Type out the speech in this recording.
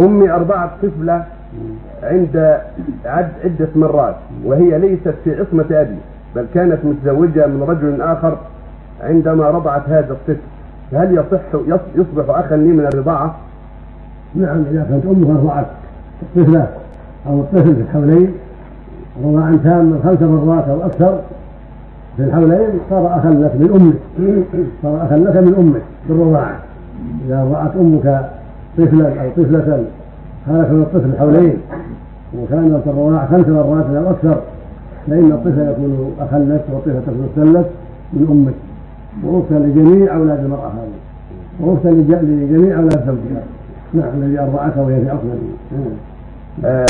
أمي أرضعت طفلة عند عد عدة مرات وهي ليست في عصمة أبي بل كانت متزوجة من رجل آخر عندما رضعت هذا الطفل هل يصح يص- يصبح أخا لي من الرضاعة؟ نعم إذا كانت أمه أرضعت الطفلة أو الطفل في الحولين رضاعا تاما خمس مرات أو أكثر في الحولين صار أخا لك من أمك صار أخا لك من أمك بالرضاعة إذا رضعت أمك طفلا أو طفلة من الطفل حولين. وكانت الرضاعة خمس مرات أو أكثر. فإن الطفل يكون أخا لك والطفلة تكون لك من أمك. وأختا لجميع أولاد المرأة هذه. لج- لجميع أولاد زوجها. نعم الذي أرضعك وهي في أصل آه.